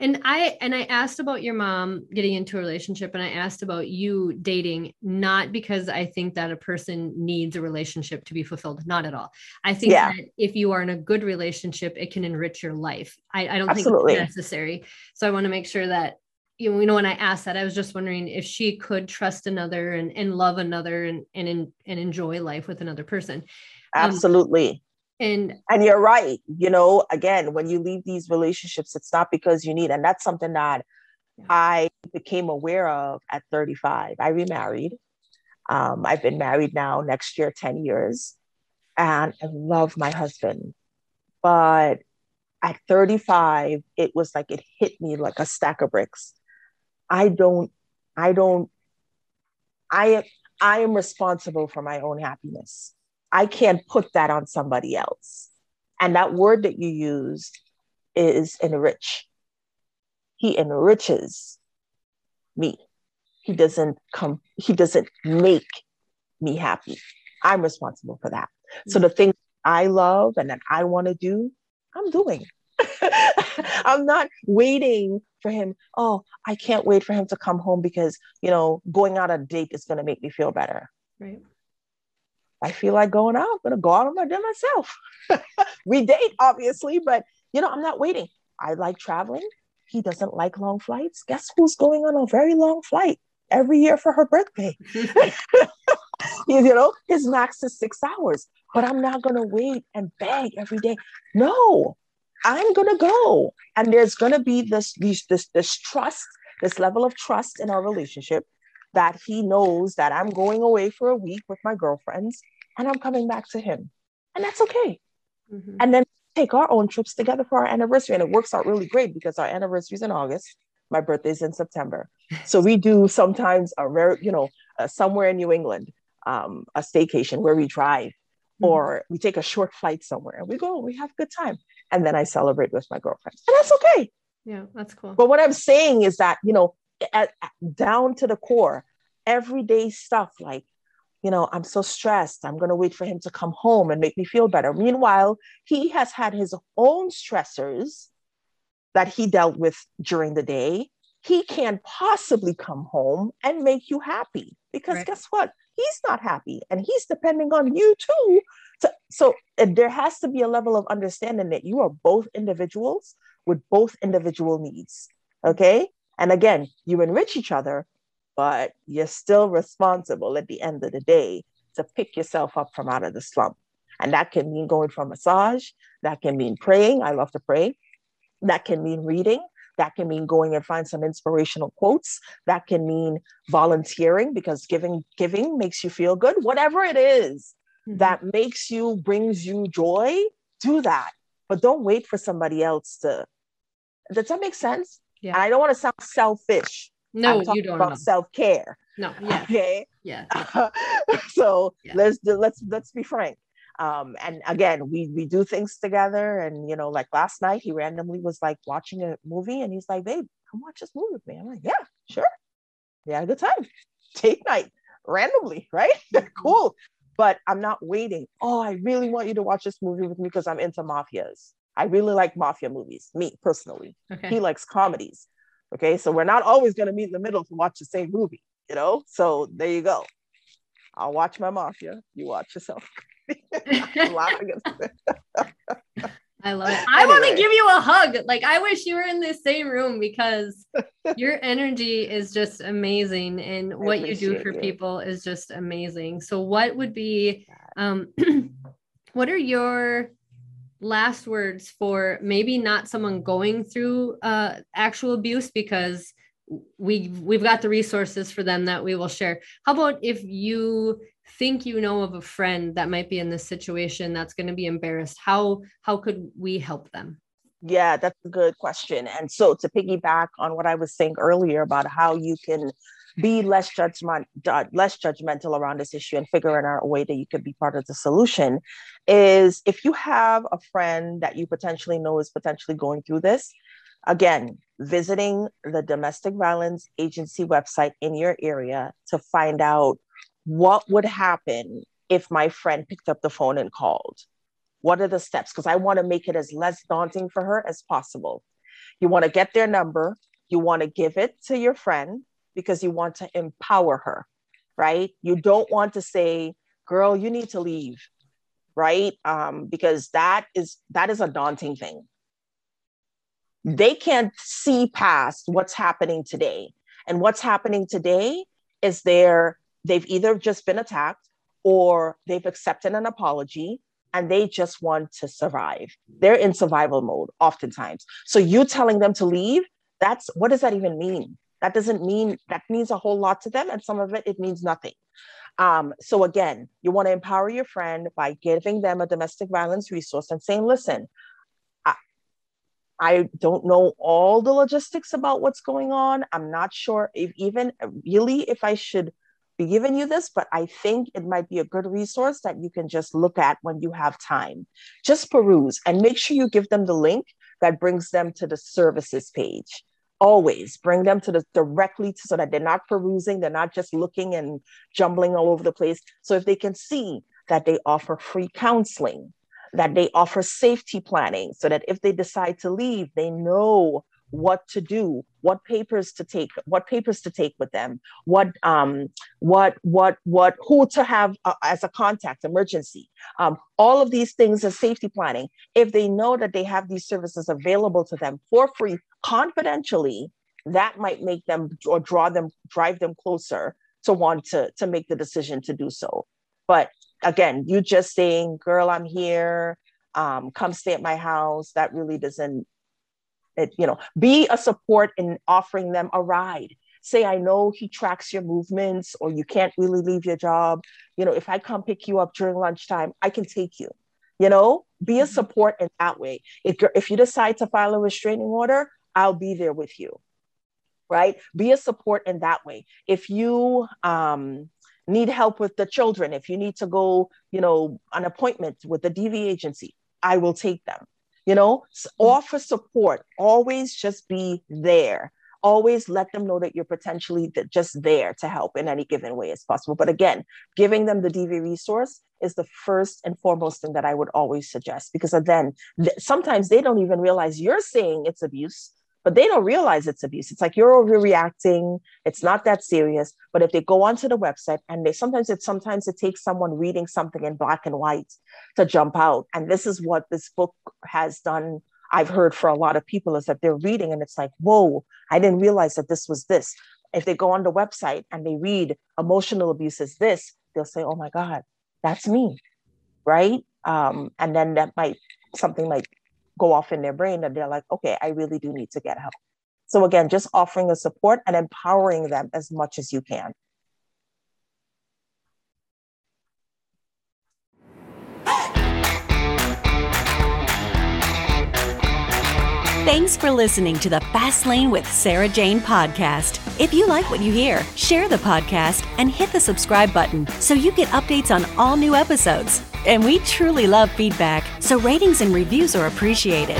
And I and I asked about your mom getting into a relationship and I asked about you dating not because I think that a person needs a relationship to be fulfilled not at all. I think yeah. that if you are in a good relationship it can enrich your life. I, I don't Absolutely. think it's necessary. So I want to make sure that you know, when I asked that, I was just wondering if she could trust another and, and love another and and and enjoy life with another person. Um, Absolutely. Um, and and you're right. You know, again, when you leave these relationships, it's not because you need, and that's something that yeah. I became aware of at 35. I remarried. Um, I've been married now next year 10 years, and I love my husband. But at 35, it was like it hit me like a stack of bricks I don't, I don't, I I am responsible for my own happiness. I can't put that on somebody else. And that word that you used is enrich. He enriches me. He doesn't come, he doesn't make me happy. I'm responsible for that. So the things I love and that I want to do, I'm doing. *laughs* I'm not waiting for him. Oh, I can't wait for him to come home because, you know, going out on a date is going to make me feel better. Right. I feel like going out, I'm to go out on my day myself. *laughs* we date, obviously, but, you know, I'm not waiting. I like traveling. He doesn't like long flights. Guess who's going on a very long flight every year for her birthday? *laughs* you know, his max is six hours, but I'm not to wait and beg every day. No, I'm gonna go. And there's gonna be this, this, this, this trust, this level of trust in our relationship that he knows that I'm going away for a week with my girlfriends and I'm coming back to him. And that's okay. Mm-hmm. And then take our own trips together for our anniversary. And it works out really great because our anniversary is in August. My birthday's in September. So we do sometimes a rare, you know, uh, somewhere in New England, um, a staycation where we drive mm-hmm. or we take a short flight somewhere and we go, we have a good time and then I celebrate with my girlfriend. And that's okay. Yeah, that's cool. But what I'm saying is that, you know, at, down to the core, everyday stuff like, you know, I'm so stressed. I'm going to wait for him to come home and make me feel better. Meanwhile, he has had his own stressors that he dealt with during the day. He can't possibly come home and make you happy because right. guess what? He's not happy and he's depending on you too so, so there has to be a level of understanding that you are both individuals with both individual needs. Okay. And again, you enrich each other, but you're still responsible at the end of the day to pick yourself up from out of the slump. And that can mean going for massage, that can mean praying. I love to pray. That can mean reading. That can mean going and find some inspirational quotes. That can mean volunteering because giving giving makes you feel good. Whatever it is, mm-hmm. that makes you, brings you joy, do that. But don't wait for somebody else to. Does that make sense? Yeah. And I don't want to sound selfish. No, you don't. About self care. No. Yeah. *laughs* Okay. Yeah. *laughs* so yeah. let's let's let's be frank. Um, and again, we we do things together. And you know, like last night, he randomly was like watching a movie, and he's like, "Babe, come watch this movie with me." I'm like, "Yeah, sure." Yeah, good time. *laughs* Date night randomly, right? cool but I'm not waiting. Oh, I really want you to watch this movie with me because I'm into mafias. I really like mafia movies, me personally. Okay. He likes comedies. Okay. So we're not always going to meet in the middle to watch the same movie, you know? So there you go. I'll watch my mafia. You watch yourself. *laughs* laughing at *laughs* I love it. I want to give you a hug. Like I wish you were in the same room because *laughs* your energy is just amazing and what you do for you. people is just amazing. So what would be um *clears throat* what are your last words for maybe not someone going through uh actual abuse because we we've got the resources for them that we will share. How about if you think you know of a friend that might be in this situation that's going to be embarrassed how how could we help them yeah that's a good question and so to piggyback on what i was saying earlier about how you can be less judgment uh, less judgmental around this issue and figuring out a way that you could be part of the solution is if you have a friend that you potentially know is potentially going through this again visiting the domestic violence agency website in your area to find out what would happen if my friend picked up the phone and called? What are the steps? Because I want to make it as less daunting for her as possible. You want to get their number, you want to give it to your friend because you want to empower her, right? You don't want to say, girl, you need to leave, right? Um, because that is that is a daunting thing. They can't see past what's happening today. And what's happening today is their they've either just been attacked or they've accepted an apology and they just want to survive. They're in survival mode oftentimes. So you telling them to leave, that's what does that even mean? That doesn't mean that means a whole lot to them, and some of it it means nothing. Um, so again, you want to empower your friend by giving them a domestic violence resource and saying, "Listen, I, I don't know all the logistics about what's going on. I'm not sure if even really if I should be giving you this, but I think it might be a good resource that you can just look at when you have time. Just peruse and make sure you give them the link that brings them to the services page. Always bring them to the directly so that they're not perusing, they're not just looking and jumbling all over the place. So if they can see that they offer free counseling, that they offer safety planning, so that if they decide to leave, they know what to do what papers to take what papers to take with them what um what what what who to have uh, as a contact emergency. Um, all of these things are safety planning. If they know that they have these services available to them for free confidentially that might make them or draw them drive them closer to want to to make the decision to do so. But again you just saying girl i'm here. Um, come stay at my house. That really doesn't it, you know, be a support in offering them a ride. Say, I know he tracks your movements or you can't really leave your job. You know, if I come pick you up during lunchtime, I can take you. You know, be a mm-hmm. support in that way. If, if you decide to file a restraining order, I'll be there with you. Right? Be a support in that way. If you um, need help with the children, if you need to go, you know, an appointment with the DV agency, I will take them you know mm-hmm. offer support always just be there. Always let them know that you're potentially just there to help in any given way as possible. But again giving them the dv resource is the first and foremost thing that i would always suggest because then sometimes they don't even realize you're saying it's abuse but they don't realize it's abuse. It's like you're overreacting. It's not that serious. But if they go onto the website and they sometimes it sometimes it takes someone reading something in black and white to jump out. And this is what this book has done. I've heard for a lot of people is that they're reading and it's like, whoa, I didn't realize that this was this. If they go on the website and they read emotional abuse is this, they'll say, oh my God, that's me. Right. Um, and then that might something might go off in their brain and they're like, okay, I really do need to get help. So again, just offering the support and empowering them as much as you can. Thanks for listening to the Fast Lane with Sarah Jane podcast. If you like what you hear, share the podcast and hit the subscribe button so you get updates on all new episodes. And we truly love feedback, so ratings and reviews are appreciated.